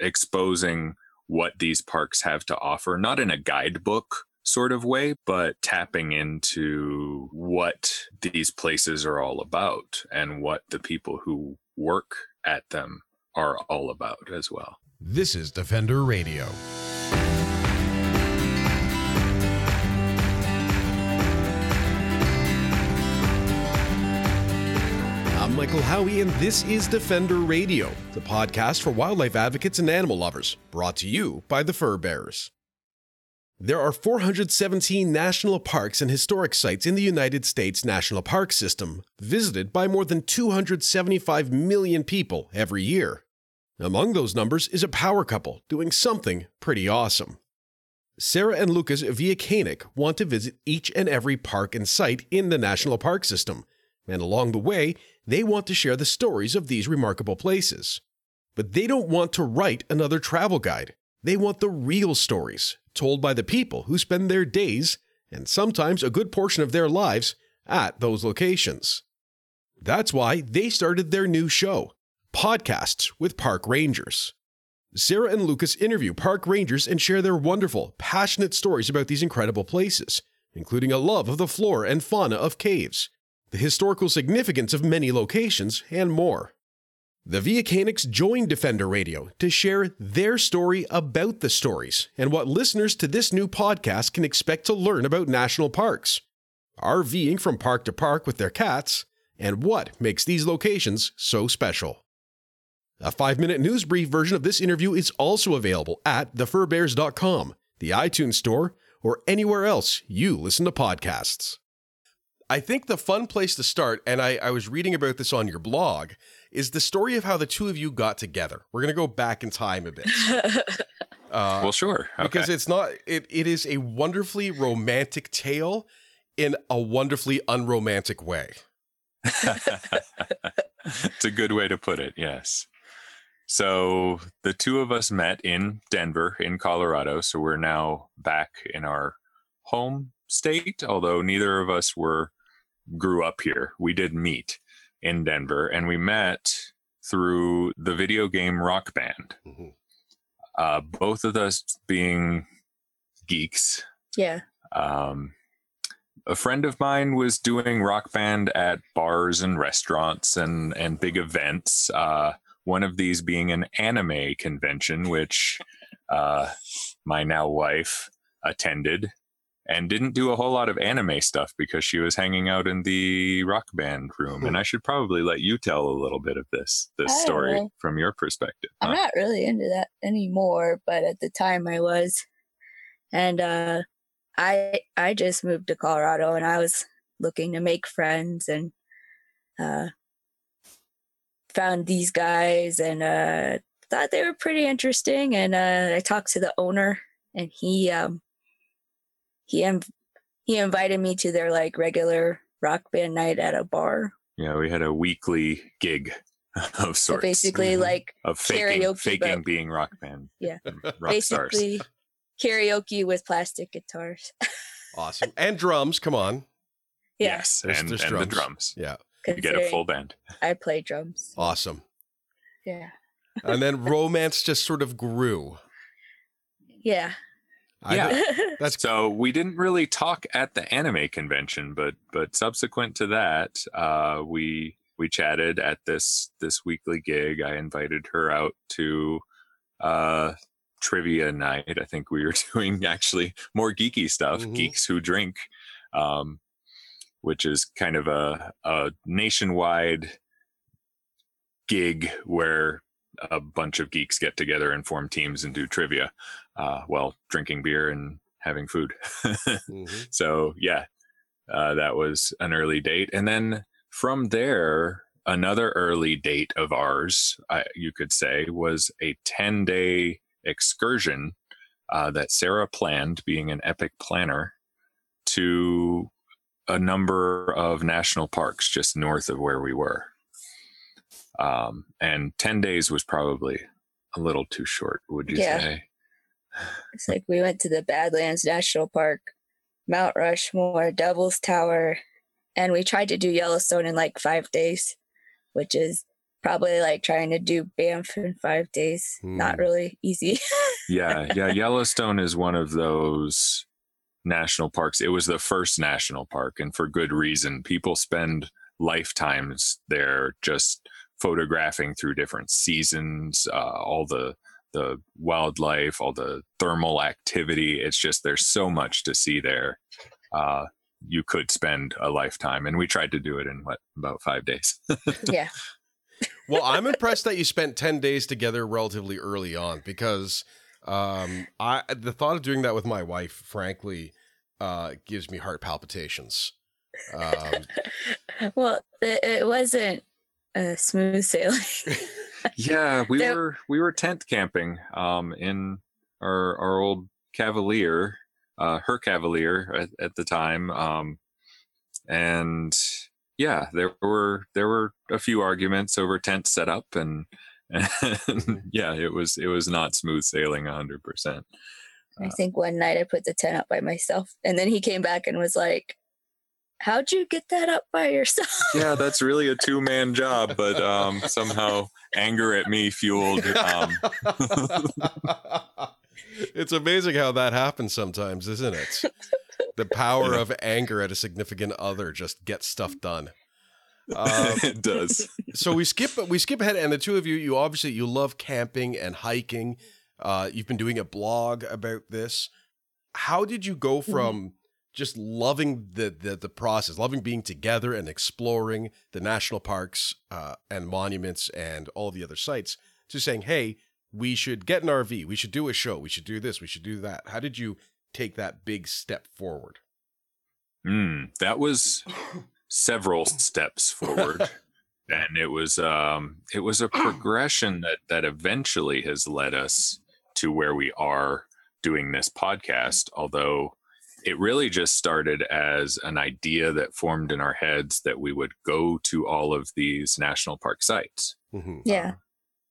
exposing what these parks have to offer, not in a guidebook sort of way, but tapping into what these places are all about and what the people who work at them are all about as well. This is Defender Radio. Michael Howie, and this is Defender Radio, the podcast for wildlife advocates and animal lovers, brought to you by the Fur Bearers. There are 417 national parks and historic sites in the United States National Park System, visited by more than 275 million people every year. Among those numbers is a power couple doing something pretty awesome. Sarah and Lucas Viekanik want to visit each and every park and site in the National Park System, and along the way, they want to share the stories of these remarkable places. But they don't want to write another travel guide. They want the real stories, told by the people who spend their days, and sometimes a good portion of their lives, at those locations. That's why they started their new show, Podcasts with Park Rangers. Sarah and Lucas interview park rangers and share their wonderful, passionate stories about these incredible places, including a love of the flora and fauna of caves, the historical significance of many locations, and more. The Viekanics joined Defender Radio to share their story about the stories and what listeners to this new podcast can expect to learn about national parks, RVing from park to park with their cats, and what makes these locations so special. A five minute news brief version of this interview is also available at thefurbearers.com, the iTunes Store, or anywhere else you listen to podcasts. I think the fun place to start, and I, I was reading about this on your blog, is the story of how the two of you got together. We're going to go back in time a bit. Uh, well, sure. Okay. Because it's not, it, it is a wonderfully romantic tale in a wonderfully unromantic way. it's a good way to put it, yes. So the two of us met in Denver, in Colorado. So we're now back in our home state, although neither of us were grew up here. We did meet in Denver, and we met through the video game Rock Band. Mm-hmm. Uh, both of us being geeks. Yeah. Um, a friend of mine was doing rock band at bars and restaurants and and big events. Uh, one of these being an anime convention, which uh, my now wife attended and didn't do a whole lot of anime stuff because she was hanging out in the rock band room. And I should probably let you tell a little bit of this this story know. from your perspective. I'm not really into that anymore, but at the time I was. And uh I I just moved to Colorado and I was looking to make friends and uh found these guys and uh thought they were pretty interesting and uh I talked to the owner and he um he inv- he invited me to their like regular rock band night at a bar. Yeah, we had a weekly gig of sorts. So basically, mm-hmm. like of faking, karaoke, faking but, being rock band. Yeah, rock basically stars. karaoke with plastic guitars. awesome and drums. Come on. Yeah. Yes, there's, and, there's and drums. the drums. Yeah, you get a full band. I play drums. Awesome. Yeah. and then romance just sort of grew. Yeah yeah, that's so. We didn't really talk at the anime convention, but but subsequent to that, uh, we we chatted at this this weekly gig. I invited her out to uh, trivia night. I think we were doing actually more geeky stuff, mm-hmm. geeks who drink, um, which is kind of a, a nationwide gig where a bunch of geeks get together and form teams and do trivia uh, while drinking beer and having food. mm-hmm. So yeah, uh, that was an early date, and then from there, another early date of ours, I, you could say, was a ten day excursion uh, that Sarah planned, being an epic planner, to a number of national parks just north of where we were. Um, and 10 days was probably a little too short, would you yeah. say? It's like we went to the Badlands National Park, Mount Rushmore, Devil's Tower, and we tried to do Yellowstone in like five days, which is probably like trying to do Banff in five days. Not Hmm. really easy. yeah, yeah. Yellowstone is one of those national parks. It was the first national park, and for good reason. People spend lifetimes there just photographing through different seasons, uh, all the the wildlife, all the thermal activity. It's just there's so much to see there. Uh, you could spend a lifetime, and we tried to do it in what about five days. yeah. well, I'm impressed that you spent 10 days together relatively early on because um, I the thought of doing that with my wife, frankly, uh, gives me heart palpitations. Um, well, it, it wasn't uh, smooth sailing. yeah, we There- were we were tent camping um, in our our old Cavalier, uh, her Cavalier at, at the time, um, and yeah, there were there were a few arguments over tent setup, and, and yeah, it was it was not smooth sailing hundred percent. I think one night I put the tent up by myself, and then he came back and was like, "How'd you get that up by yourself?" Yeah, that's really a two man job, but um, somehow anger at me fueled. Um, it's amazing how that happens sometimes, isn't it? The power of anger at a significant other just gets stuff done. Um, it does. so we skip we skip ahead and the two of you you obviously you love camping and hiking uh you've been doing a blog about this how did you go from just loving the, the the process loving being together and exploring the national parks uh and monuments and all the other sites to saying hey we should get an rv we should do a show. We should do this. We should do that. How did you take that big step forward? Mm, that was several steps forward. and it was um it was a progression that that eventually has led us to where we are doing this podcast although it really just started as an idea that formed in our heads that we would go to all of these national park sites Mhm. yeah,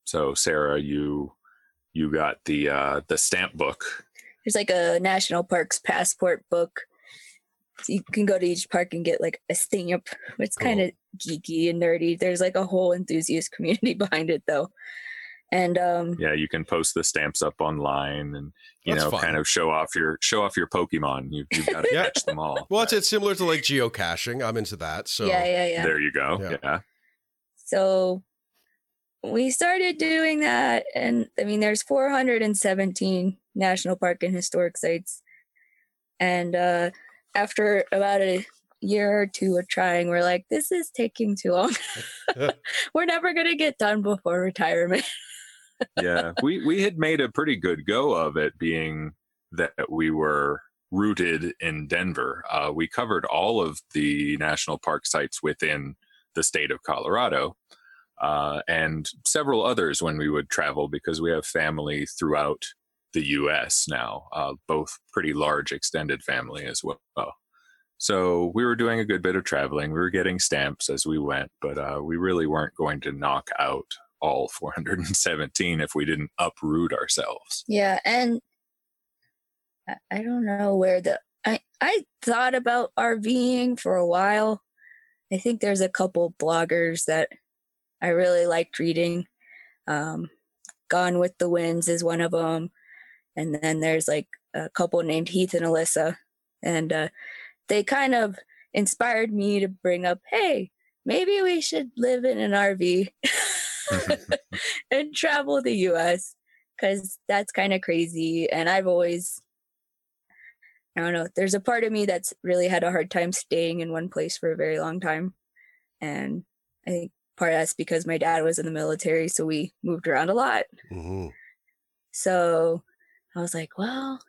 so sarah you you got the uh the stamp book there's like a national parks passport book. So you can go to each park and get like a stamp. It's Cool. kind of geeky and nerdy. There's like a whole enthusiast community behind it though. And um yeah you can post the stamps up online and you know fun. kind of show off your show off your pokemon you, you've got to Yeah. catch them all well it's, it's similar to like geocaching i'm into that so yeah, yeah, yeah. there you go Yeah. yeah. So we started doing that, and I mean, there's 417 national park and historic sites. And uh, after about a year or two of trying, we're like, this is taking too long. we're never going to get done before retirement. Yeah we we had made a pretty good go of it being that we were rooted in denver uh, we covered all of the national park sites within the state of colorado uh, and several others when we would travel because we have family throughout the us now uh, both pretty large extended family as well. So we were doing a good bit of traveling we were getting stamps as we went but uh, we really weren't going to knock out all 417 if we didn't uproot ourselves. Yeah, and I, don't know where the I I thought about RVing for a while. I think there's a couple bloggers that I really liked reading. Um, Gone with the Wynns is one of them, and then there's like a couple named Heath and Alyssa, and uh, they kind of inspired me to bring up, hey, maybe we should live in an RV and travel the U.S because that's kind of crazy. And I've always, I don't know, there's a part of me that's really had a hard time staying in one place for a very long time. And I think part of that's because my dad was in the military, so we moved around a lot. Mhm. So I was like, well,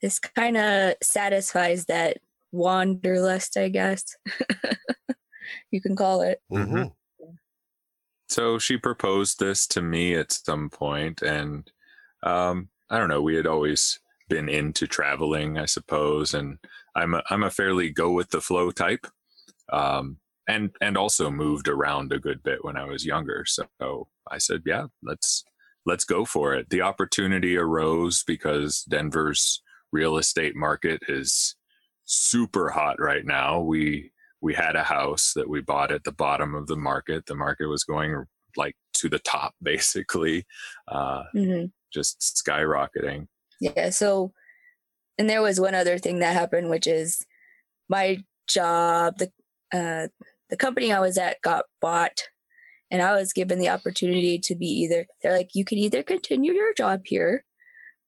this kind of satisfies that wanderlust, I guess you can call it. Mhm. So she proposed this to me at some point, and um, I don't know. We had always been into traveling, I suppose, and I'm a, I'm a fairly go with the flow type, um, and and also moved around a good bit when I was younger. So I said, yeah, let's let's go for it. The opportunity arose because Denver's real estate market is super hot right now. We we had a house that we bought at the bottom of the market. The market was going like to the top basically uh hmm just skyrocketing Yeah. So, and there was one other thing that happened, which is my job, the uh, the company I was at got bought, and I was given the opportunity to be either they're like you can either continue your job here,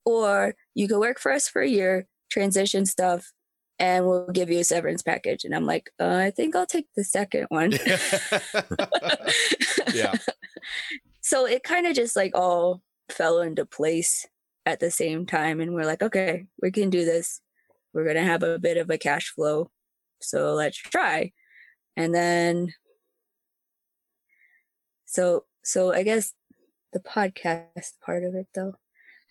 or you can work for us for a year, transition stuff, and we'll give you a severance package. And I'm like, uh, I think I'll take the second one. yeah. so it kind of just like all fell into place at the same time and we're like okay we can do this we're going to have a bit of a cash flow so let's try and then so so i guess the podcast part of it though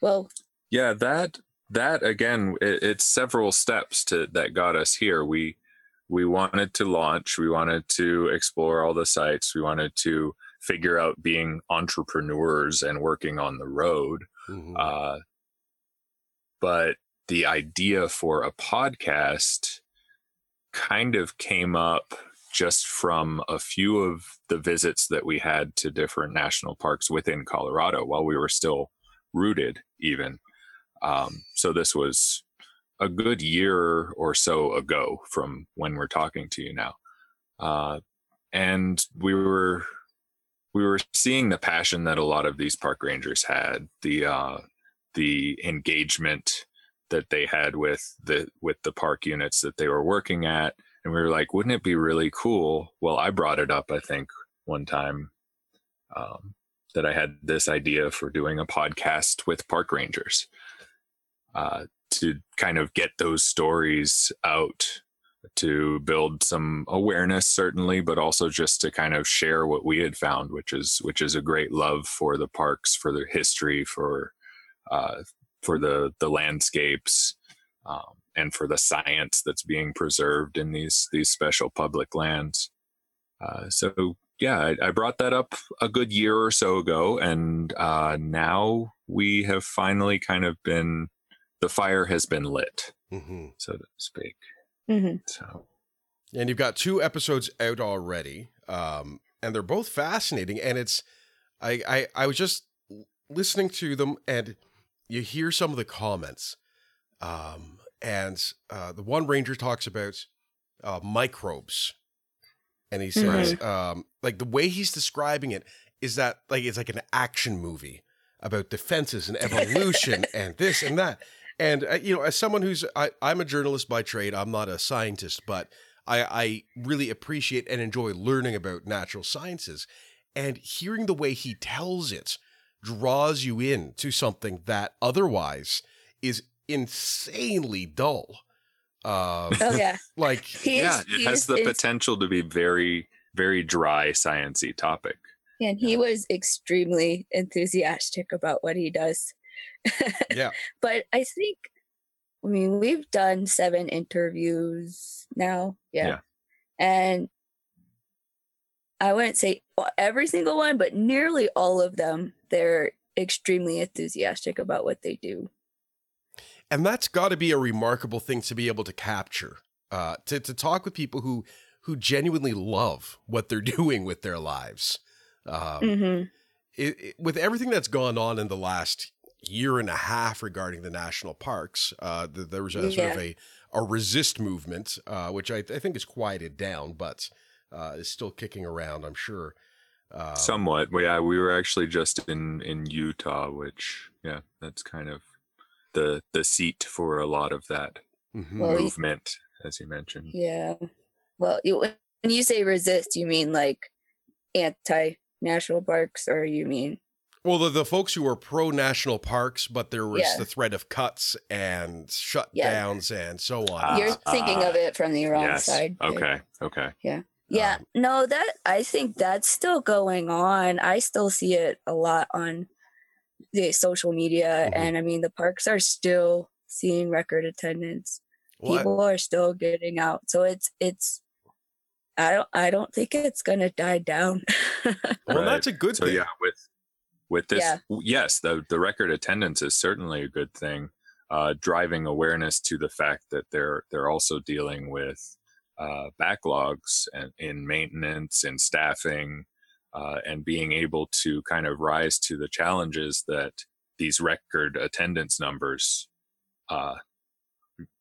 well yeah that that again it, it's several steps to that got us here we we wanted to launch we wanted to explore all the sites we wanted to figure out being entrepreneurs and working on the road Mhm. uh, but the idea for a podcast kind of came up just from a few of the visits that we had to different national parks within Colorado while we were still rooted, even. Um, so this was a good year or so ago from when we're talking to you now. Uh, and we were we were seeing the passion that a lot of these park rangers had, the uh, the engagement that they had with the with the park units that they were working at. And we were like wouldn't it be really cool? Well i brought it up i think one time um, that i had this idea for doing a podcast with park rangers uh, to kind of get those stories out to build some awareness certainly but also just to kind of share what we had found which is which is a great love for the parks for the history for uh, for the the landscapes um, and for the science that's being preserved in these these special public lands. Uh, so yeah, I, I, brought that up a good year or so ago, and uh, now we have finally kind of been the fire has been lit, mm-hmm. so to speak. mm-hmm. So and you've got two episodes out already, um, and they're both fascinating. And it's I I, I was just listening to them and you hear some of the comments. Um, and uh, the one ranger talks about uh, microbes. And he says, Mhm. um, like, the way he's describing it is that, like, it's like an action movie about defenses and evolution and this and that. And, uh, you know, as someone who's, I, I'm a journalist by trade, I'm not a scientist, but I, I really appreciate and enjoy learning about natural sciences. And hearing the way he tells it, draws you in to something that otherwise is insanely dull. Uh, oh yeah like He yeah, is- it has is- the potential to be very very dry sciency topic. and he was extremely enthusiastic about what he does yeah, but I think, I mean, we've done seven interviews now. Yeah. Yeah. And I wouldn't say every single one, but nearly all of them, they're extremely enthusiastic about what they do. and that's got to be a remarkable thing to be able to capture. Uh, to to talk with people who who genuinely love what they're doing with their lives. Um, hmm it, it- with everything that's gone on in the last year and a half regarding the national parks, uh, th- there was a sort of a, a resist movement, uh, which I, I think is quieted down, but uh, is still kicking around, I'm sure. Uh, Somewhat. Well, yeah, we were actually just in in Utah, which yeah, that's kind of the the seat for a lot of that mhm. Well, y- movement, as you mentioned. Yeah. Well, you, when you say resist, you mean like anti national parks, or you mean, Well, the, the folks who were pro national parks, but there was Yeah. the threat of cuts and Yeah. shutdowns and so on. Ah, you're thinking ah, of it from the wrong yes. side. yeah. Okay. Okay. Yeah, Um, no, that I think that's still going on. I still see it a lot on the social media, Mhm. and I mean the parks are still seeing record attendance. Well, I- People are still getting out, so it's it's. I don't. I don't think it's gonna die down. well, Right. that's a good So thing. yeah, with with this, Yeah. yes, the the record attendance is certainly a good thing. Uh, driving awareness to the fact that they're they're also dealing with uh, backlogs and in maintenance and staffing, uh, and being able to kind of rise to the challenges that these record attendance numbers, uh,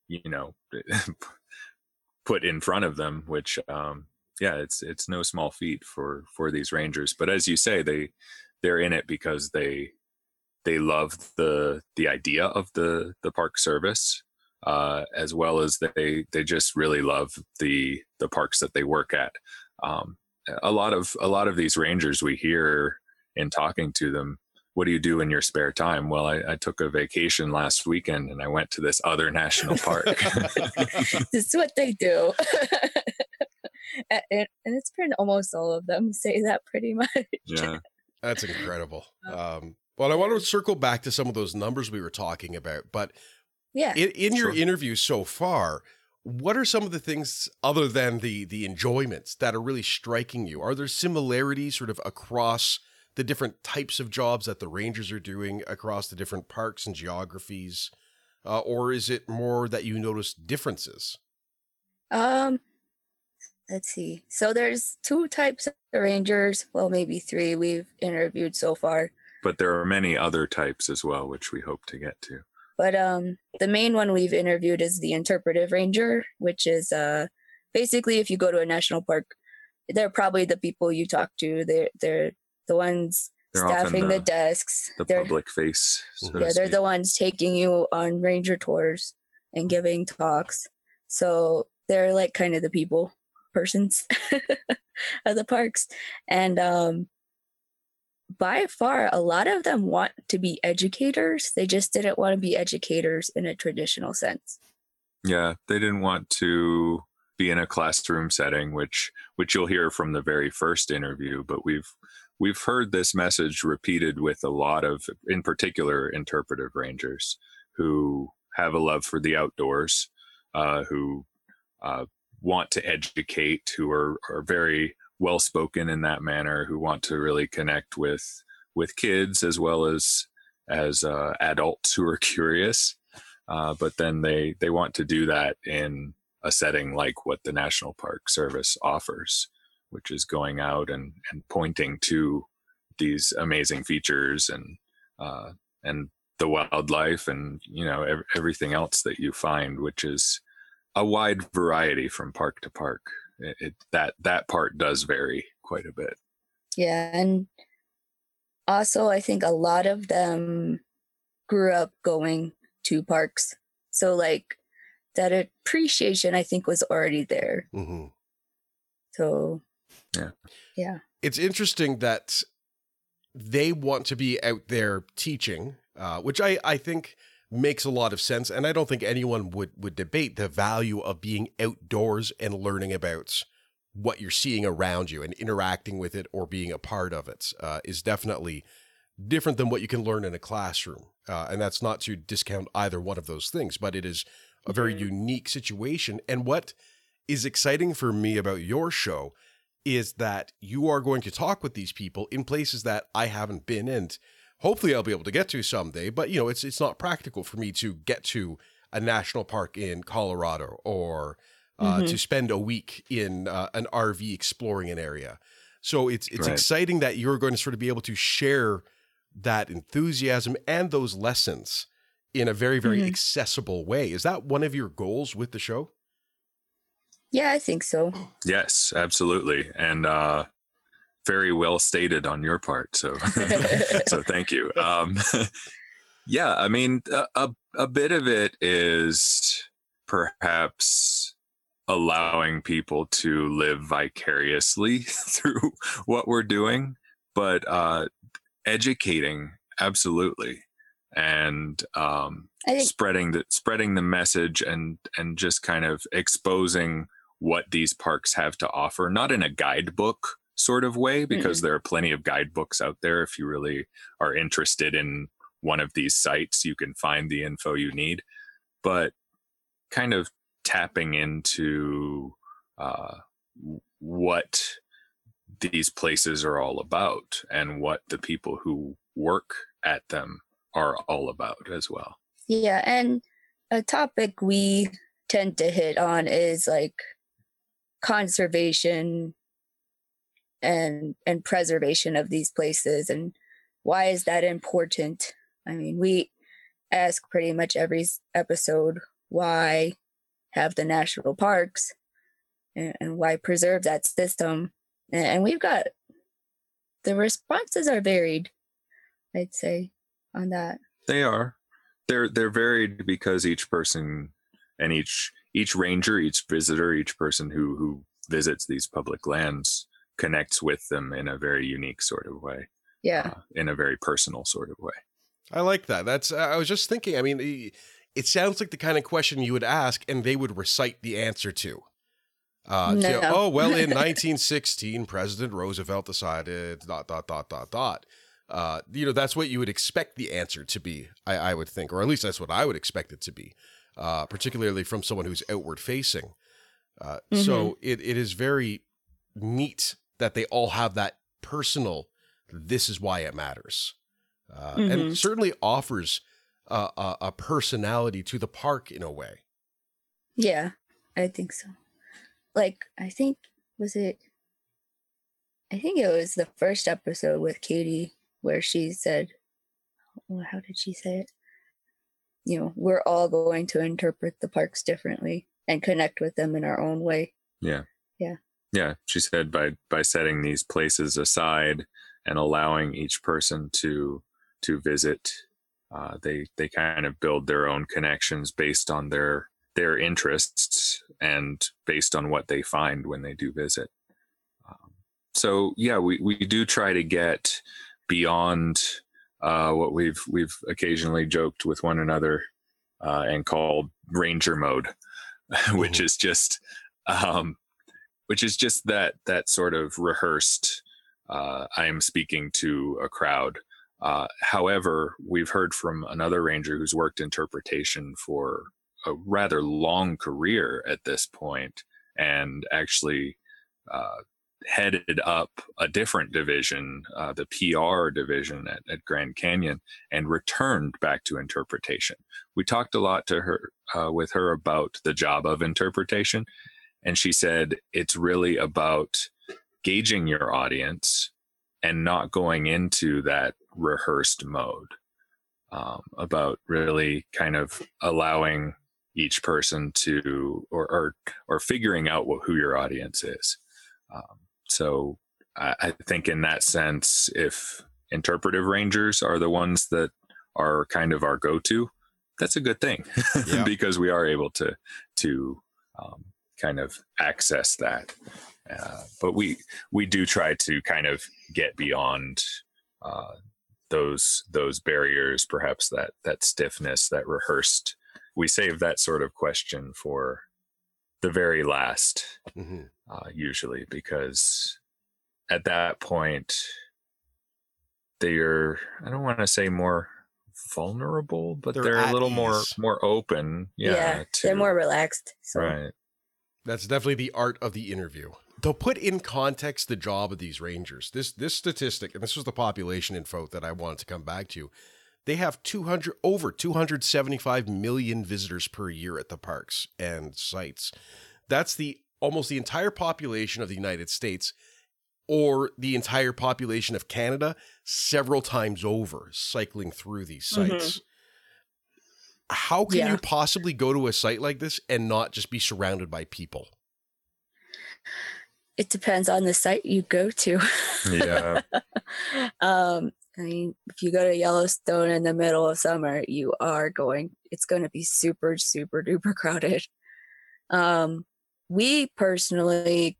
you know, put in front of them. Which, um, yeah, it's it's no small feat for for these rangers. But as you say, they they're in it because they they love the the idea of the the park service uh, as well as they they just really love the the parks that they work at. Um, a lot of a lot of these rangers we hear in talking to them what do you do in your spare time? Well I, I took a vacation last weekend and i went to this other national park. This is what they do. And, and, it's been almost all of them say that pretty much. Yeah that's incredible um, well i want to circle back to some of those numbers we were talking about but yeah in, in your interview so far what are some of the things other than the the enjoyments that are really striking you? Are there similarities sort of across the different types of jobs that the rangers are doing across the different parks and geographies, uh, or is it more that you notice differences? Um, let's see. So there's two types of rangers. Well, maybe three we've interviewed so far. But there are many other types as well, which we hope to get to. But um, the main one we've interviewed is the interpretive ranger, which is uh, basically if you go to a national park, they're probably the people you talk to. They're they're the ones they're staffing the, the, desks. The they're, public face. So yeah, they're the ones taking you on ranger tours and giving talks. So they're like kind of the people persons of the parks. And um by far a lot of them want to be educators they just didn't want to be educators in a traditional sense yeah they didn't want to be in a classroom setting which which you'll hear from the very first interview but we've we've heard this message repeated with a lot of in particular interpretive rangers who have a love for the outdoors uh, who uh, want to educate who are are very well spoken in that manner who want to really connect with with kids as well as as uh, adults who are curious. Uh, but then they they want to do that in a setting like what the national park service offers which is going out and and pointing to these amazing features and uh, and the wildlife and you know ev- everything else that you find which is a wide variety from park to park it, it, that that part does vary quite a bit. Yeah, and also I think a lot of them grew up going to parks, so like that appreciation I think was already there. Mm-hmm. So yeah, yeah, it's interesting that they want to be out there teaching, uh, which I I think makes a lot of sense and i don't think anyone would would debate the value of being outdoors and learning about what you're seeing around you and interacting with it or being a part of it uh, is definitely different than what you can learn in a classroom uh, and that's not to discount either one of those things but it is a very unique situation and what is exciting for me about your show is that you are going to talk with these people in places that I haven't been and hopefully I'll be able to get to someday. But you know, it's it's not practical for me to get to a national park in Colorado or uh, mm-hmm. to spend a week in uh, an RV exploring an area. So it's it's right. exciting that you're going to sort of be able to share that enthusiasm and those lessons in a very very mm-hmm. accessible way. Is that one of your goals with the show? Yeah, I think so. Yes, absolutely. And uh very well stated on your part. So, so thank you. Um, yeah, I mean, a, a bit of it is perhaps allowing people to live vicariously through what we're doing, but uh, educating absolutely and um, think- spreading the spreading the message and and just kind of exposing what these parks have to offer not in a guidebook sort of way because mm-hmm. there are plenty of guidebooks out there. If you really are interested in one of these sites, you can find the info you need. But kind of tapping into uh, what these places are all about and what the people who work at them are all about as well. Yeah. And a topic we tend to hit on is like conservation and and preservation of these places and why is that important? I mean we ask pretty much every episode why have the national parks and, and why preserve that system? And, and we've got the responses are varied i'd say on that. They are. They're they're varied because each person and each each ranger each visitor each person who who visits these public lands connects with them in a very unique sort of way. Yeah. Uh, in a very personal sort of way. I like that. That's I was just thinking, I mean, it sounds like the kind of question you would ask and they would recite the answer to. Uh, no. to, oh, well, in 1916, President Roosevelt decided dot, dot, dot, dot, dot. Uh, you know, that's what you would expect the answer to be, I, I would think, or at least that's what I would expect it to be, uh, particularly from someone who's outward facing. Uh, mm-hmm. So it, it is very neat that they all have that personal, this is why it matters. Uh, mm-hmm. And certainly offers a, a, a personality to the park in a way. Yeah, I think so. Like, I think, was it, I think it was the first episode with Katie where she said, well, how did she say it? You know, we're all going to interpret the parks differently and connect with them in our own way. Yeah. Yeah she said by by setting these places aside and allowing each person to to visit uh, they they kind of build their own connections based on their their interests and based on what they find when they do visit um, so yeah we, we do try to get beyond uh, what we've we've occasionally joked with one another uh, and called ranger mode which mm-hmm. is just um, which is just that that sort of rehearsed uh, i am speaking to a crowd uh, however we've heard from another ranger who's worked interpretation for a rather long career at this point and actually uh, headed up a different division, uh, the PR division at, at, Grand Canyon, and returned back to interpretation. We talked a lot to her uh, with her about the job of interpretation, and she said, it's really about gauging your audience and not going into that rehearsed mode. Um, about really kind of allowing each person to or or, or figuring out what, who your audience is. Um, so I, I, think in that sense, if interpretive rangers are the ones that are kind of our go-to, that's a good thing yeah. because we are able to to um, kind of access that. Uh, but we we do try to kind of get beyond uh, those those barriers, perhaps that that stiffness, that rehearsed. We save that sort of question for the very last, mm-hmm. uh, usually, because at that point they're I don't want to say more vulnerable, but they're, they're a little ease. more more open. Yeah, yeah to, they're more relaxed. So. Right. That's definitely the art of the interview. To put in context the job of these rangers, this this statistic, and this was the population info that I wanted to come back to. They have 200 over 275 million visitors per year at the parks and sites. That's the almost the entire population of the United States or the entire population of Canada several times over cycling through these mm-hmm. sites. Mm-hmm how can yeah. you possibly go to a site like this and not just be surrounded by people? It depends on the site you go to. Yeah. um, I mean, if you go to Yellowstone in the middle of summer, you are going, it's going to be super, super duper crowded. Um, we personally,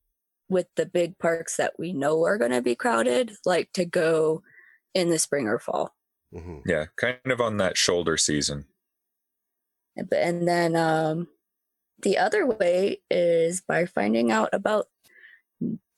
with the big parks that we know are going to be crowded, like to go in the spring or fall. Mm-hmm. Yeah, kind of on that shoulder season and then um, the other way is by finding out about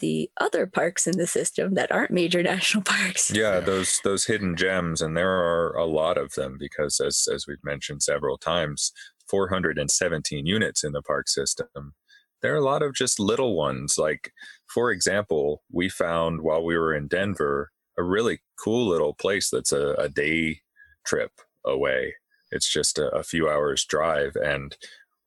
the other parks in the system that aren't major national parks. Yeah, those those hidden gems, and there are a lot of them because, as as we've mentioned several times, 417 units in the park system. There are a lot of just little ones. Like, for example, we found while we were in Denver a really cool little place that's a, a day trip away it's just a, a few hours drive, and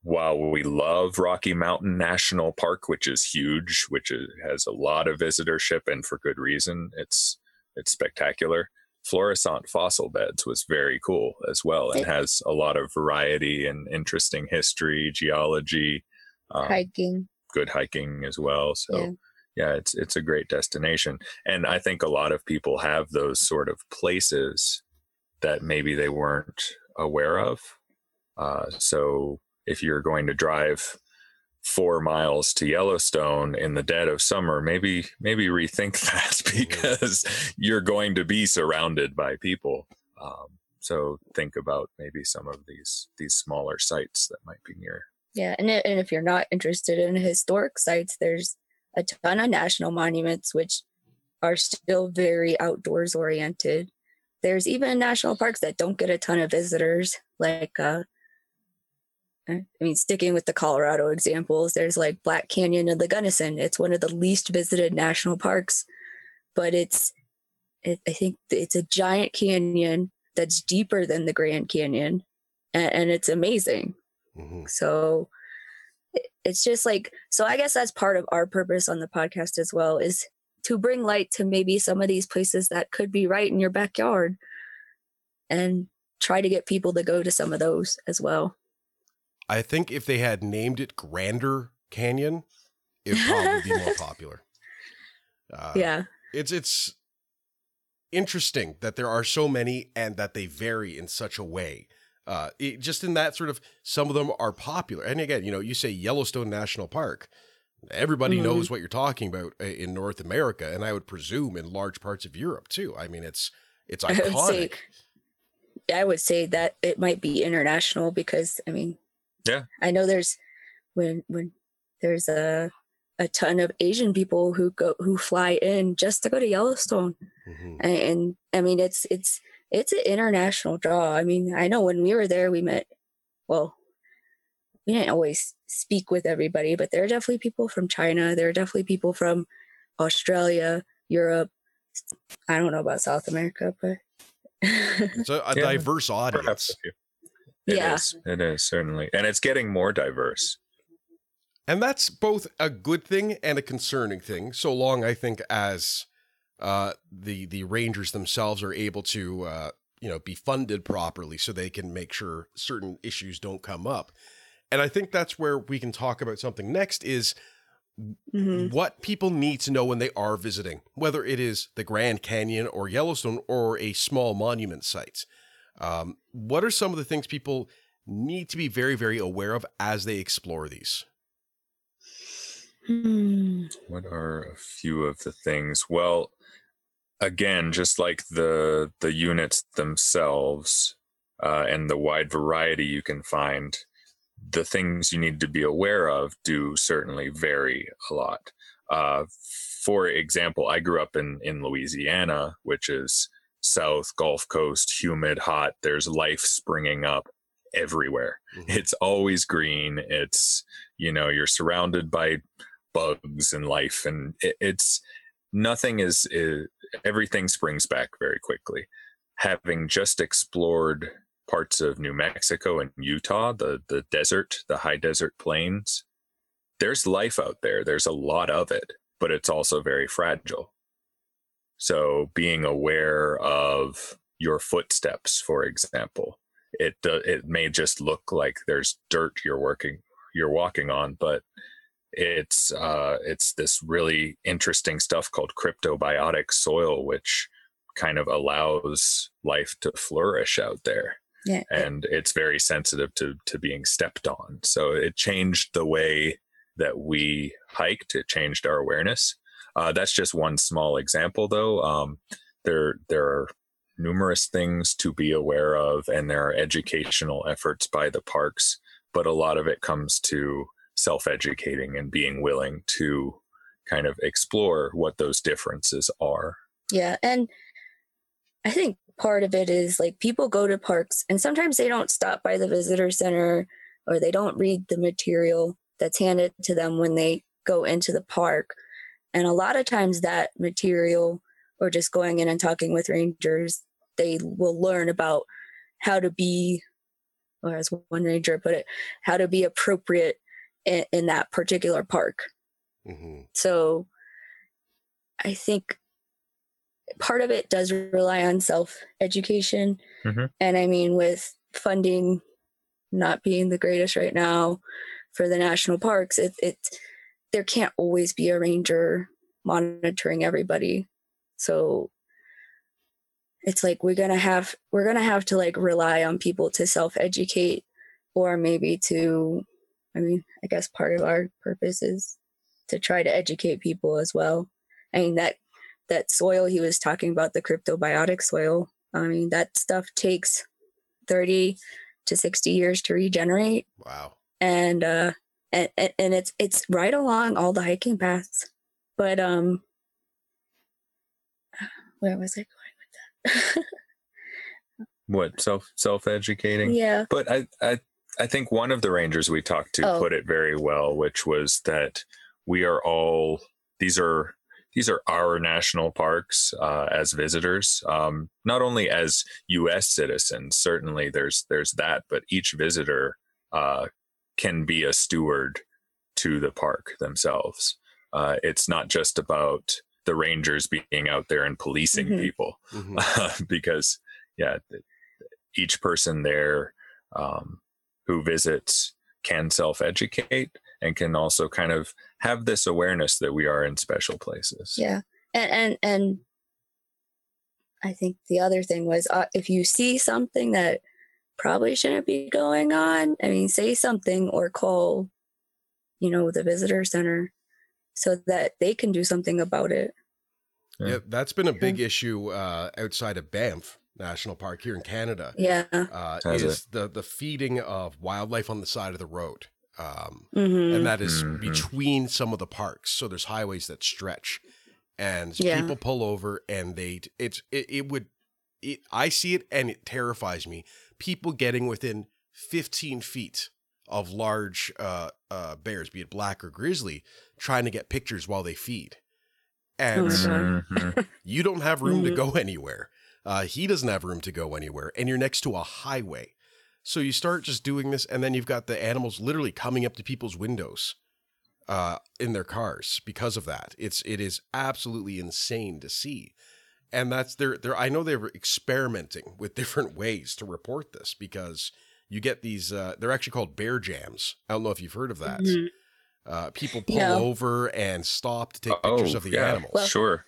while we love Rocky Mountain National Park, which is huge, which is, has a lot of visitorship and for good reason, it's it's spectacular. Florissant Fossil Beds was very cool as well and has a lot of variety and interesting history, geology, um, hiking, good hiking as well. So. Yeah. yeah, it's it's a great destination, and I think a lot of people have those sort of places that maybe they weren't aware of. Uh, so if you're going to drive four miles to Yellowstone in the dead of summer, maybe maybe rethink that mm-hmm. because you're going to be surrounded by people. Um, so think about maybe some of these these smaller sites that might be near. Yeah, and and if you're not interested in historic sites, there's a ton of national monuments which are still very outdoors oriented. There's even national parks that don't get a ton of visitors, like uh, I mean, sticking with the Colorado examples, there's like Black Canyon of the Gunnison. It's one of the least visited national parks, but it's, it, I think it's a giant canyon that's deeper than the Grand Canyon, and, and it's amazing. Mm-hmm. So it's just like, so I guess that's part of our purpose on the podcast as well is to bring light to maybe some of these places that could be right in your backyard and try to get people to go to some of those as well. I think if they had named it Grander Canyon, it'd probably be more popular. Uh, yeah, it's it's interesting that there are so many and that they vary in such a way. Uh, it, just in that sort of, some of them are popular. And again, you know, you say Yellowstone National Park, everybody mm-hmm. knows what you're talking about uh, in North America, and I would presume in large parts of Europe too. I mean, it's it's iconic. I would say, I would say that it might be international because I mean, yeah. I know there's when when there's a a ton of Asian people who go who fly in just to go to Yellowstone. Mm-hmm. And, and, I mean it's it's it's an international draw. I mean, I know when we were there we met well, we didn't always speak with everybody, but there are definitely people from China, there are definitely people from Australia, Europe. I don't know about South America, but it's a, a yeah, diverse audience. It yeah. Is. It is certainly. And it's getting more diverse. And that's both a good thing and a concerning thing, so long I think as uh, the the Rangers themselves are able to uh, you know be funded properly so they can make sure certain issues don't come up. And I think that's where we can talk about something next is mm-hmm. what people need to know when they are visiting, whether it is the Grand Canyon or Yellowstone or a small monument site. Um, what are some of the things people need to be very, very aware of as they explore these? Hmm. What are a few of the things? Well, again, just like the the units themselves uh, and the wide variety you can find, the things you need to be aware of do certainly vary a lot. Uh, for example, I grew up in in Louisiana, which is south gulf coast humid hot there's life springing up everywhere mm-hmm. it's always green it's you know you're surrounded by bugs and life and it, it's nothing is, is everything springs back very quickly having just explored parts of new mexico and utah the the desert the high desert plains there's life out there there's a lot of it but it's also very fragile so being aware of your footsteps, for example, it uh, it may just look like there's dirt you're working you're walking on, but it's uh, it's this really interesting stuff called cryptobiotic soil, which kind of allows life to flourish out there. Yeah. And it's very sensitive to to being stepped on. So it changed the way that we hiked. It changed our awareness. Uh, that's just one small example, though. Um, there, there are numerous things to be aware of, and there are educational efforts by the parks, but a lot of it comes to self educating and being willing to kind of explore what those differences are. Yeah. And I think part of it is like people go to parks and sometimes they don't stop by the visitor center or they don't read the material that's handed to them when they go into the park. And a lot of times that material or just going in and talking with rangers, they will learn about how to be or as one ranger put it, how to be appropriate in, in that particular park. Mm-hmm. So I think part of it does rely on self education. Mm-hmm. And I mean, with funding not being the greatest right now for the national parks, it, it there can't always be a ranger monitoring everybody. So it's like we're gonna have we're gonna have to like rely on people to self educate or maybe to I mean, I guess part of our purpose is to try to educate people as well. I mean that that soil he was talking about, the cryptobiotic soil, I mean that stuff takes 30 to 60 years to regenerate. Wow. And uh and, and it's it's right along all the hiking paths. But um where was I going with that? what self self educating? Yeah. But I I I think one of the rangers we talked to oh. put it very well, which was that we are all these are these are our national parks uh, as visitors, um, not only as U.S. citizens. Certainly, there's there's that, but each visitor uh, can be a steward to the park themselves. Uh, it's not just about the rangers being out there and policing mm-hmm. people, mm-hmm. because yeah, each person there um, who visits can self educate and can also kind of have this awareness that we are in special places. Yeah. And and and I think the other thing was uh, if you see something that probably shouldn't be going on, I mean say something or call you know the visitor center so that they can do something about it. Yeah, yeah that's been a big issue uh, outside of Banff National Park here in Canada. Yeah, uh, is it? the the feeding of wildlife on the side of the road, um, mm-hmm. and that is mm-hmm. between some of the parks. So there's highways that stretch, and yeah. people pull over, and they it's it, it would it, I see it and it terrifies me. People getting within 15 feet of large uh, uh, bears, be it black or grizzly, trying to get pictures while they feed. And mm-hmm. you don't have room to mm-hmm. go anywhere. Uh, he doesn't have room to go anywhere, and you're next to a highway. So you start just doing this, and then you've got the animals literally coming up to people's windows uh, in their cars because of that. It's it is absolutely insane to see, and that's they're they're I know they're experimenting with different ways to report this because you get these uh, they're actually called bear jams. I don't know if you've heard of that. Mm-hmm. Uh, people pull no. over and stop to take pictures oh, of the yeah, animals. Well, sure.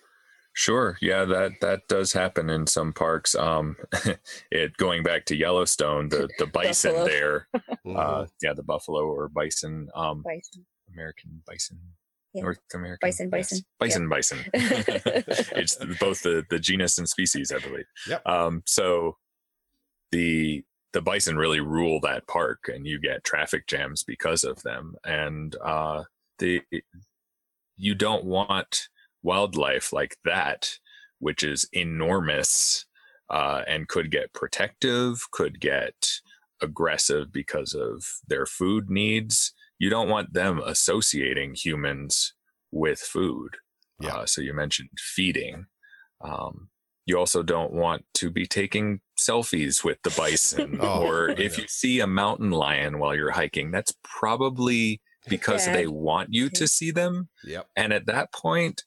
Sure. Yeah, that that does happen in some parks. Um, it going back to Yellowstone, the the bison there. Mm-hmm. Uh, yeah, the buffalo or bison. Um, bison. American bison. Yeah. North American bison, bison, yes. bison, yeah. bison. it's both the the genus and species, I believe. Yep. Um, so the the bison really rule that park, and you get traffic jams because of them. And uh, the you don't want wildlife like that, which is enormous uh, and could get protective, could get aggressive because of their food needs. You don't want them associating humans with food. Yeah. Uh, so you mentioned feeding. Um, you also don't want to be taking selfies with the bison, oh, or if you see a mountain lion while you're hiking, that's probably because yeah. they want you to see them. Yep. And at that point,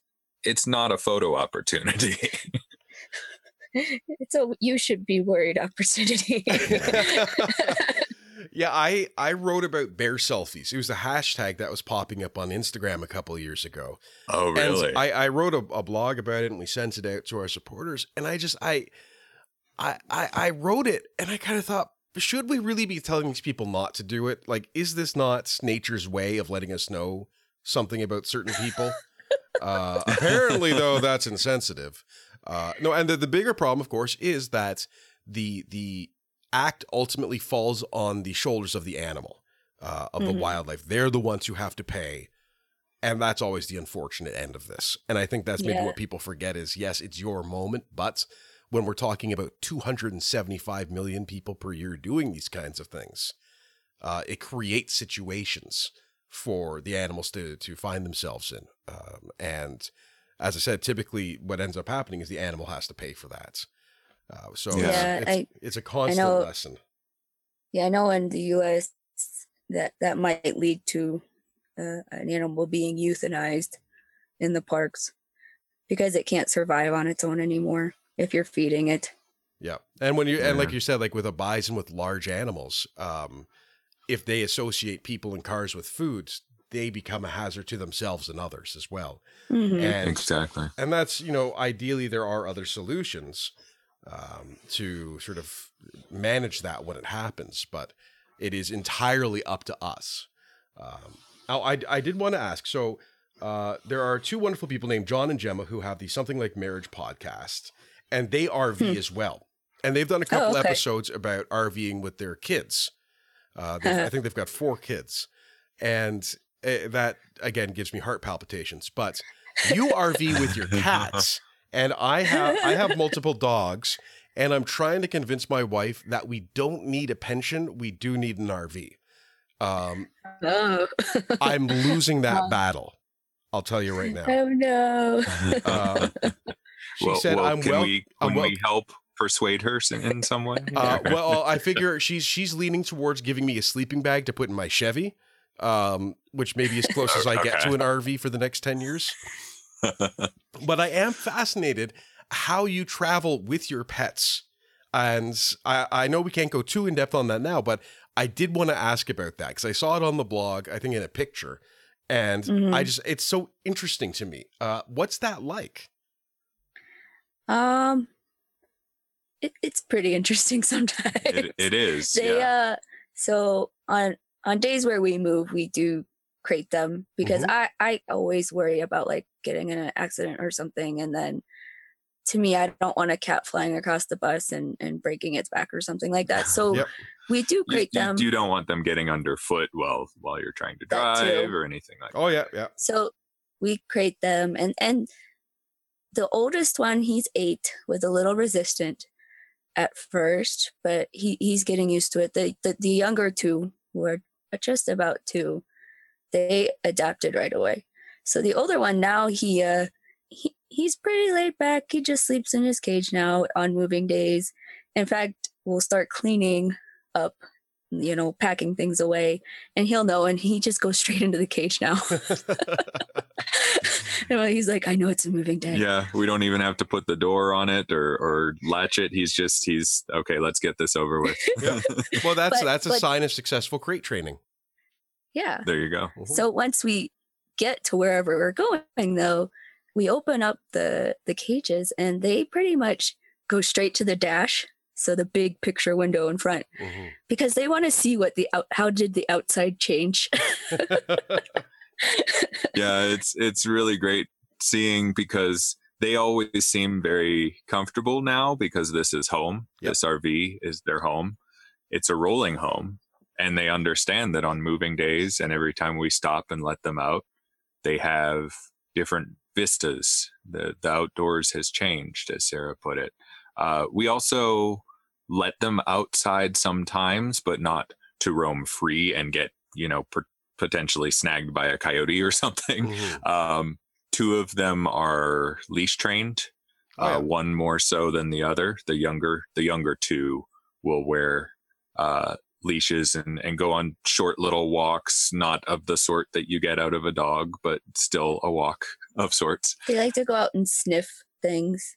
it's not a photo opportunity. it's a you should be worried opportunity. yeah, I I wrote about bear selfies. It was a hashtag that was popping up on Instagram a couple of years ago. Oh, really? And I I wrote a, a blog about it and we sent it out to our supporters. And I just I I I, I wrote it and I kind of thought should we really be telling these people not to do it? Like, is this not nature's way of letting us know something about certain people? Uh, apparently, though, that's insensitive. Uh, no, and the, the bigger problem, of course, is that the the act ultimately falls on the shoulders of the animal, uh, of mm-hmm. the wildlife. They're the ones who have to pay, and that's always the unfortunate end of this. And I think that's maybe yeah. what people forget is yes, it's your moment, but when we're talking about 275 million people per year doing these kinds of things, uh, it creates situations for the animals to to find themselves in. Um, and as I said, typically what ends up happening is the animal has to pay for that. Uh, so yeah, it's, it's, I, it's, a constant lesson. yeah, I know in the U.S. that that might lead to uh, an animal being euthanized in the parks because it can't survive on its own anymore if you're feeding it. Yeah, and when you Yeah. and like you said, like with a bison with large animals, um, if they associate people and cars with foods, they become a hazard to themselves and others as well. Mhm. And exactly. and that's you know ideally there are other solutions um, to sort of manage that when it happens, but it is entirely up to us. Um, now, I I did want to ask. So uh, there are two wonderful people named John and Gemma who have the Something Like Marriage podcast, and they RV as well, and they've done a couple Hmm. Oh, okay. episodes about RVing with their kids. Uh, they've- I think they've got four kids, and uh, that again gives me heart palpitations. But you RV with your cats, and I have I have multiple dogs, and I'm trying to convince my wife that we don't need a pension, we do need an RV. Um, Oh. I'm losing that Well- battle. I'll tell you right now. oh no. Uh, she well, said, well, "I'm can well." we I'm can well- we help persuade her in some way? Uh, well, I figure she's she's leaning towards giving me a sleeping bag to put in my Chevy, um, which may be as close as I get to an RV for the next ten years. but I am fascinated how you travel with your pets, and I, I know we can't go too in depth on that now, but I did want to ask about that because I saw it on the blog, I think in a picture, and Mhm. I just it's so interesting to me. Uh, what's that like? Um, it, it's pretty interesting sometimes. it, it is. they yeah. uh, so on on days where we move, we do crate them because Mhm. I I always worry about like getting in an accident or something, and then to me, I don't want a cat flying across the bus and and breaking its back or something like that. So Yep. we do You, crate you- them. you don't want them getting underfoot while while you're trying to drive or anything like that. Oh yeah, yeah. So we crate them and and the oldest one he's 8 with a little resistant at first, but he he's getting used to it. The the, the younger two who are just about 2 they adapted right away. So the older one now he uh he, he's pretty laid back. He just sleeps in his cage now on moving days. In fact, we'll start cleaning up, you know, packing things away, and he'll know and he just goes straight into the cage now. And he's like, I know it's a moving day. Yeah, we don't even have to put the door on it or or latch it. He's just he's okay. Let's get this over with. Yeah. Well, that's But- that's a but- sign of successful crate training. Yeah. there you go. Mhm. So once we get to wherever we're going, though, we open up the the cages and they pretty much go straight to the dash. So the big picture window in front, Mhm. because they want to see what the out, how did the outside change. yeah, it's it's really great seeing because they always seem very comfortable now because this is home. Yep. This RV is their home. It's a rolling home. And they understand that on moving days and every time we stop and let them out, they have different vistas. The the outdoors has changed, as Sarah put it. Uh, we also let them outside sometimes, but not to roam free and get, you know, per- potentially snagged by a coyote or something. Mhm. Um, two of them are leash trained. Oh, uh. One more so than the other. The younger, the younger two will wear uh, leashes and, and go on short little walks, not of the sort that you get out of a dog, but still a walk of sorts. they like to go out and sniff things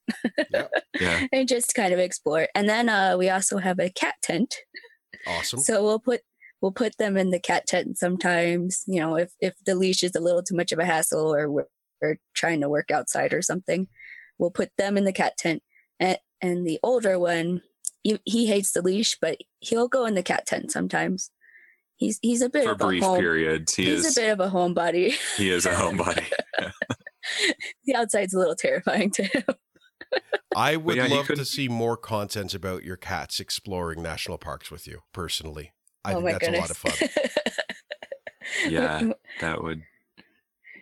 Yeah. and just kind of explore. And then uh, we also have a cat tent. Awesome. So we'll put we'll put them in the cat tent sometimes. You know, if if the leash is a little too much of a hassle or we're, we're trying to work outside or something, we'll put them in the cat tent. And and the older one, he, he hates the leash, but he'll go in the cat tent sometimes. He's he's a bit For of a brief home. periods, he he's is a bit of a homebody. he is a homebody. the outside's a little terrifying too. I would yeah, love to see more content about your cats exploring national parks with you personally. I oh think my that's goodness. a lot of fun. Yeah. that would.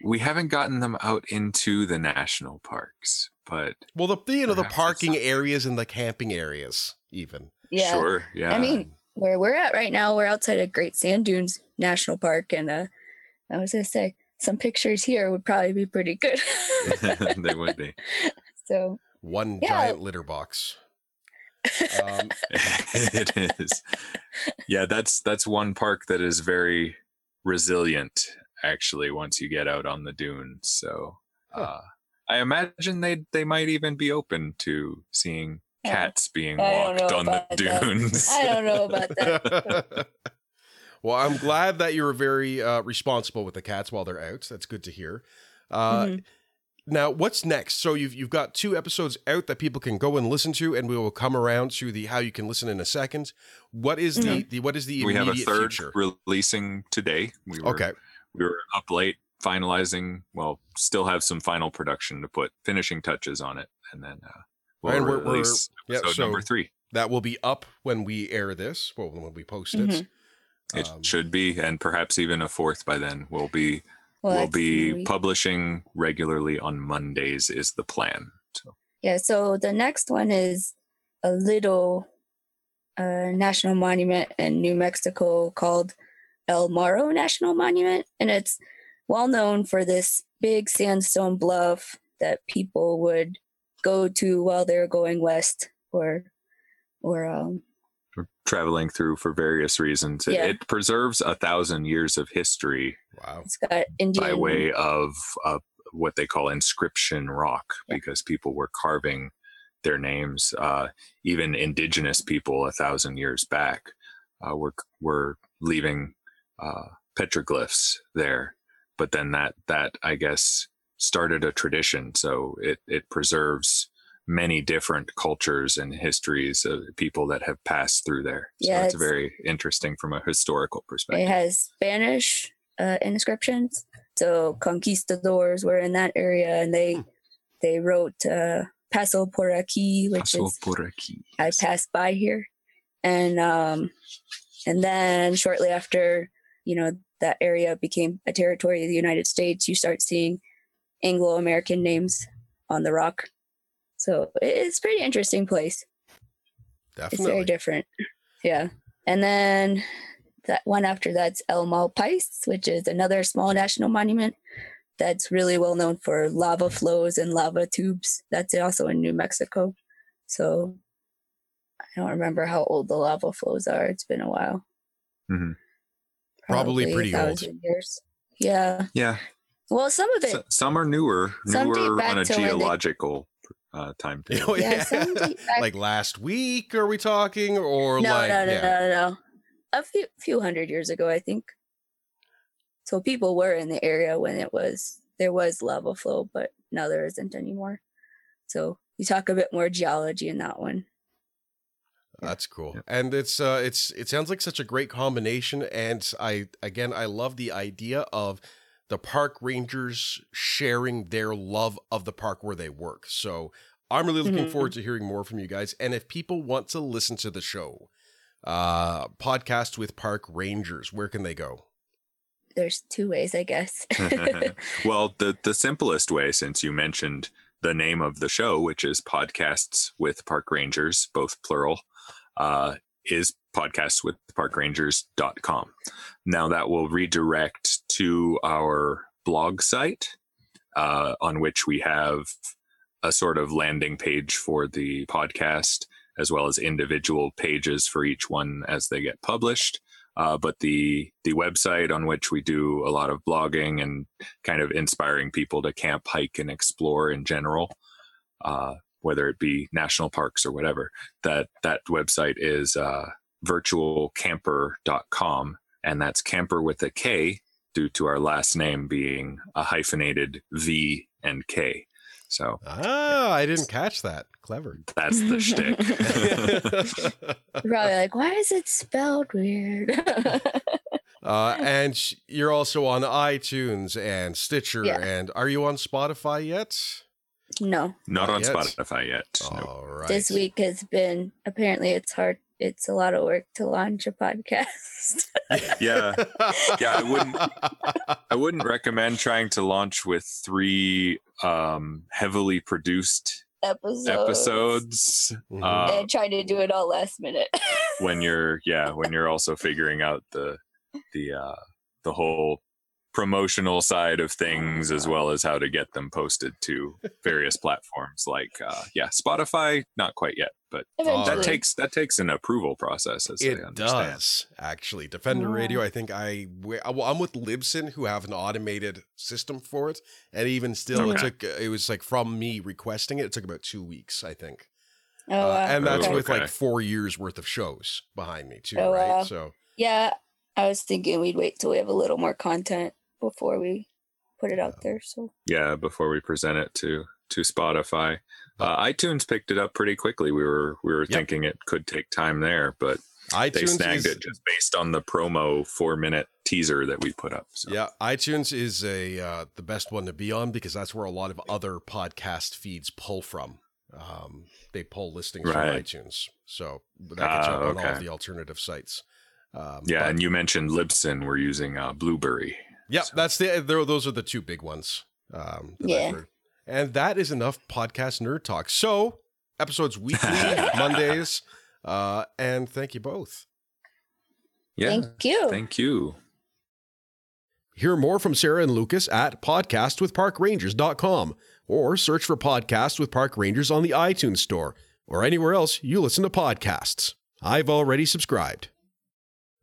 We haven't gotten them out into the national parks, but Well, the the, you know the parking areas and the camping areas even. yeah. sure, yeah. I mean, where we're at right now, we're outside of Great Sand Dunes National Park, and uh, I was gonna say some pictures here would probably be pretty good. they would be. so One Yeah. giant litter box. Um, it is. Yeah, that's that's one park that is very resilient actually once you get out on the dunes. So uh, I imagine they they might even be open to seeing cats being walked on the dunes. That. I don't know about that. Well, I'm glad that you're very uh, responsible with the cats while they're out. That's good to hear. Uh, mm-hmm. Now, what's next? So you've you've got two episodes out that people can go and listen to, and we will come around to the how you can listen in a second. What is mm-hmm. the, the what is the we have a third future? releasing today. We were, okay, we were up late finalizing. Well, still have some final production to put finishing touches on it, and then uh, we'll and we're, release we're, episode yeah, so number three. That will be up when we air this. Well, when we post it. Mm-hmm. It um, should be, and perhaps even a fourth by then. We'll be well, we'll be publishing regularly on Mondays. Is the plan? So. Yeah. So the next one is a little uh, national monument in New Mexico called El Morro National Monument, and it's well known for this big sandstone bluff that people would go to while they're going west or or um, traveling through for various reasons. Yeah. It, it, preserves a thousand years of history. Wow! It's got Indian by way of uh, what they call inscription rock, yeah. because people were carving their names. Uh, even indigenous people, a thousand years back, uh, were were leaving uh, petroglyphs there. But then that that I guess started a tradition, so it it preserves many different cultures and histories of people that have passed through there. So yeah, it's, it's very interesting from a historical perspective. It has Spanish uh, inscriptions. So conquistadors were in that area and they hmm. they wrote uh, Paso por aquí, which Paso is por aquí. I passed by here. And um and then shortly after, you know, that area became a territory of the United States, you start seeing Anglo-American names on the rock so it's pretty interesting place. Definitely. It's very different. Yeah. And then that one after that's El Malpais, which is another small national monument that's really well known for lava flows and lava tubes. That's also in New Mexico. So I don't remember how old the lava flows are. It's been a while. Mm-hmm. Probably, Probably, pretty old. Years. Yeah. Yeah. Well, some of it. S- some are newer, newer on a geological uh, timetable. Oh, yeah, yeah like last week, are we talking, or no, like no, no, yeah. no, no, a few few hundred years ago, I think. So people were in the area when it was there was lava flow, but now there isn't anymore. So you talk a bit more geology in that one. That's cool. Yeah. And it's uh it's it sounds like such a great combination and I again I love the idea of the park rangers sharing their love of the park where they work. So I'm really looking mm-hmm. forward to hearing more from you guys. And if people want to listen to the show, uh, podcast with park rangers, where can they go? There's two ways, I guess. well, the the simplest way, since you mentioned the name of the show, which is podcasts with park rangers, both plural, uh, is podcasts with parkrangers.com. Now that will redirect to our blog site, uh, on which we have a sort of landing page for the podcast, as well as individual pages for each one as they get published. Uh, but the the website on which we do a lot of blogging and kind of inspiring people to camp, hike, and explore in general, uh, whether it be national parks or whatever, that that website is uh, virtualcamper.com, and that's camper with a K due to our last name being a hyphenated V and K. So ah, I didn't catch that. Clever. That's the shtick. Probably like, why is it spelled weird? uh, and you're also on iTunes and Stitcher, yeah. and are you on Spotify yet? No, not, not on yet. Spotify yet. All no. right. This week has been apparently it's hard it's a lot of work to launch a podcast. yeah. Yeah, I wouldn't I wouldn't recommend trying to launch with three um heavily produced episodes, episodes mm-hmm. uh, and trying to do it all last minute. when you're yeah, when you're also figuring out the the uh the whole promotional side of things as well as how to get them posted to various platforms like uh, yeah spotify not quite yet but Eventually. that takes that takes an approval process. As It I understand. does actually. Defender. Radio. I think I well, I'm with Libsyn, who have an automated system for it, and even still, it took it was like from me requesting it. It took about two weeks, I think. Oh, Uh, wow. and that's Oh, with like four years worth of shows behind me too, Oh, right? wow. So yeah, I was thinking we'd wait till we have a little more content before we put it out there. So Yeah, before we present it to to Spotify, uh, iTunes picked it up pretty quickly. We were we were Yep. thinking it could take time there, but they snagged is, it just based on the promo four minute teaser that we put up. So. Yeah, iTunes is a uh, the best one to be on because that's where a lot of other podcast feeds pull from. Um, they pull listings Right. from iTunes, so that gets Ah, up on all of the alternative sites. Um, Yeah, but- and you mentioned Libsyn. We're using uh, Blubrry. Yeah, So- that's the those are the two big ones. Um, that I've Yeah. heard. And that is enough podcast nerd talk. So episodes weekly, Mondays, uh, and thank you both. Yeah, thank you. thank you. Hear more from Sarah and Lucas at podcastwithparkrangers.com or search for Podcast with Park Rangers on the iTunes Store or anywhere else you listen to podcasts. I've already subscribed.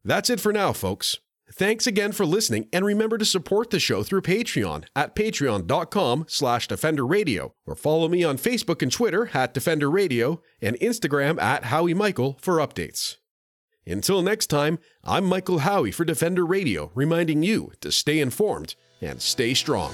That's it for now, folks. Thanks again for listening, and remember to support the show through Patreon at patreon.com slash Defender Radio, or follow me on Facebook and Twitter at Defender Radio, and Instagram at Howie Michael for updates. Until next time, I'm Michael Howie for Defender Radio, reminding you to stay informed and stay strong.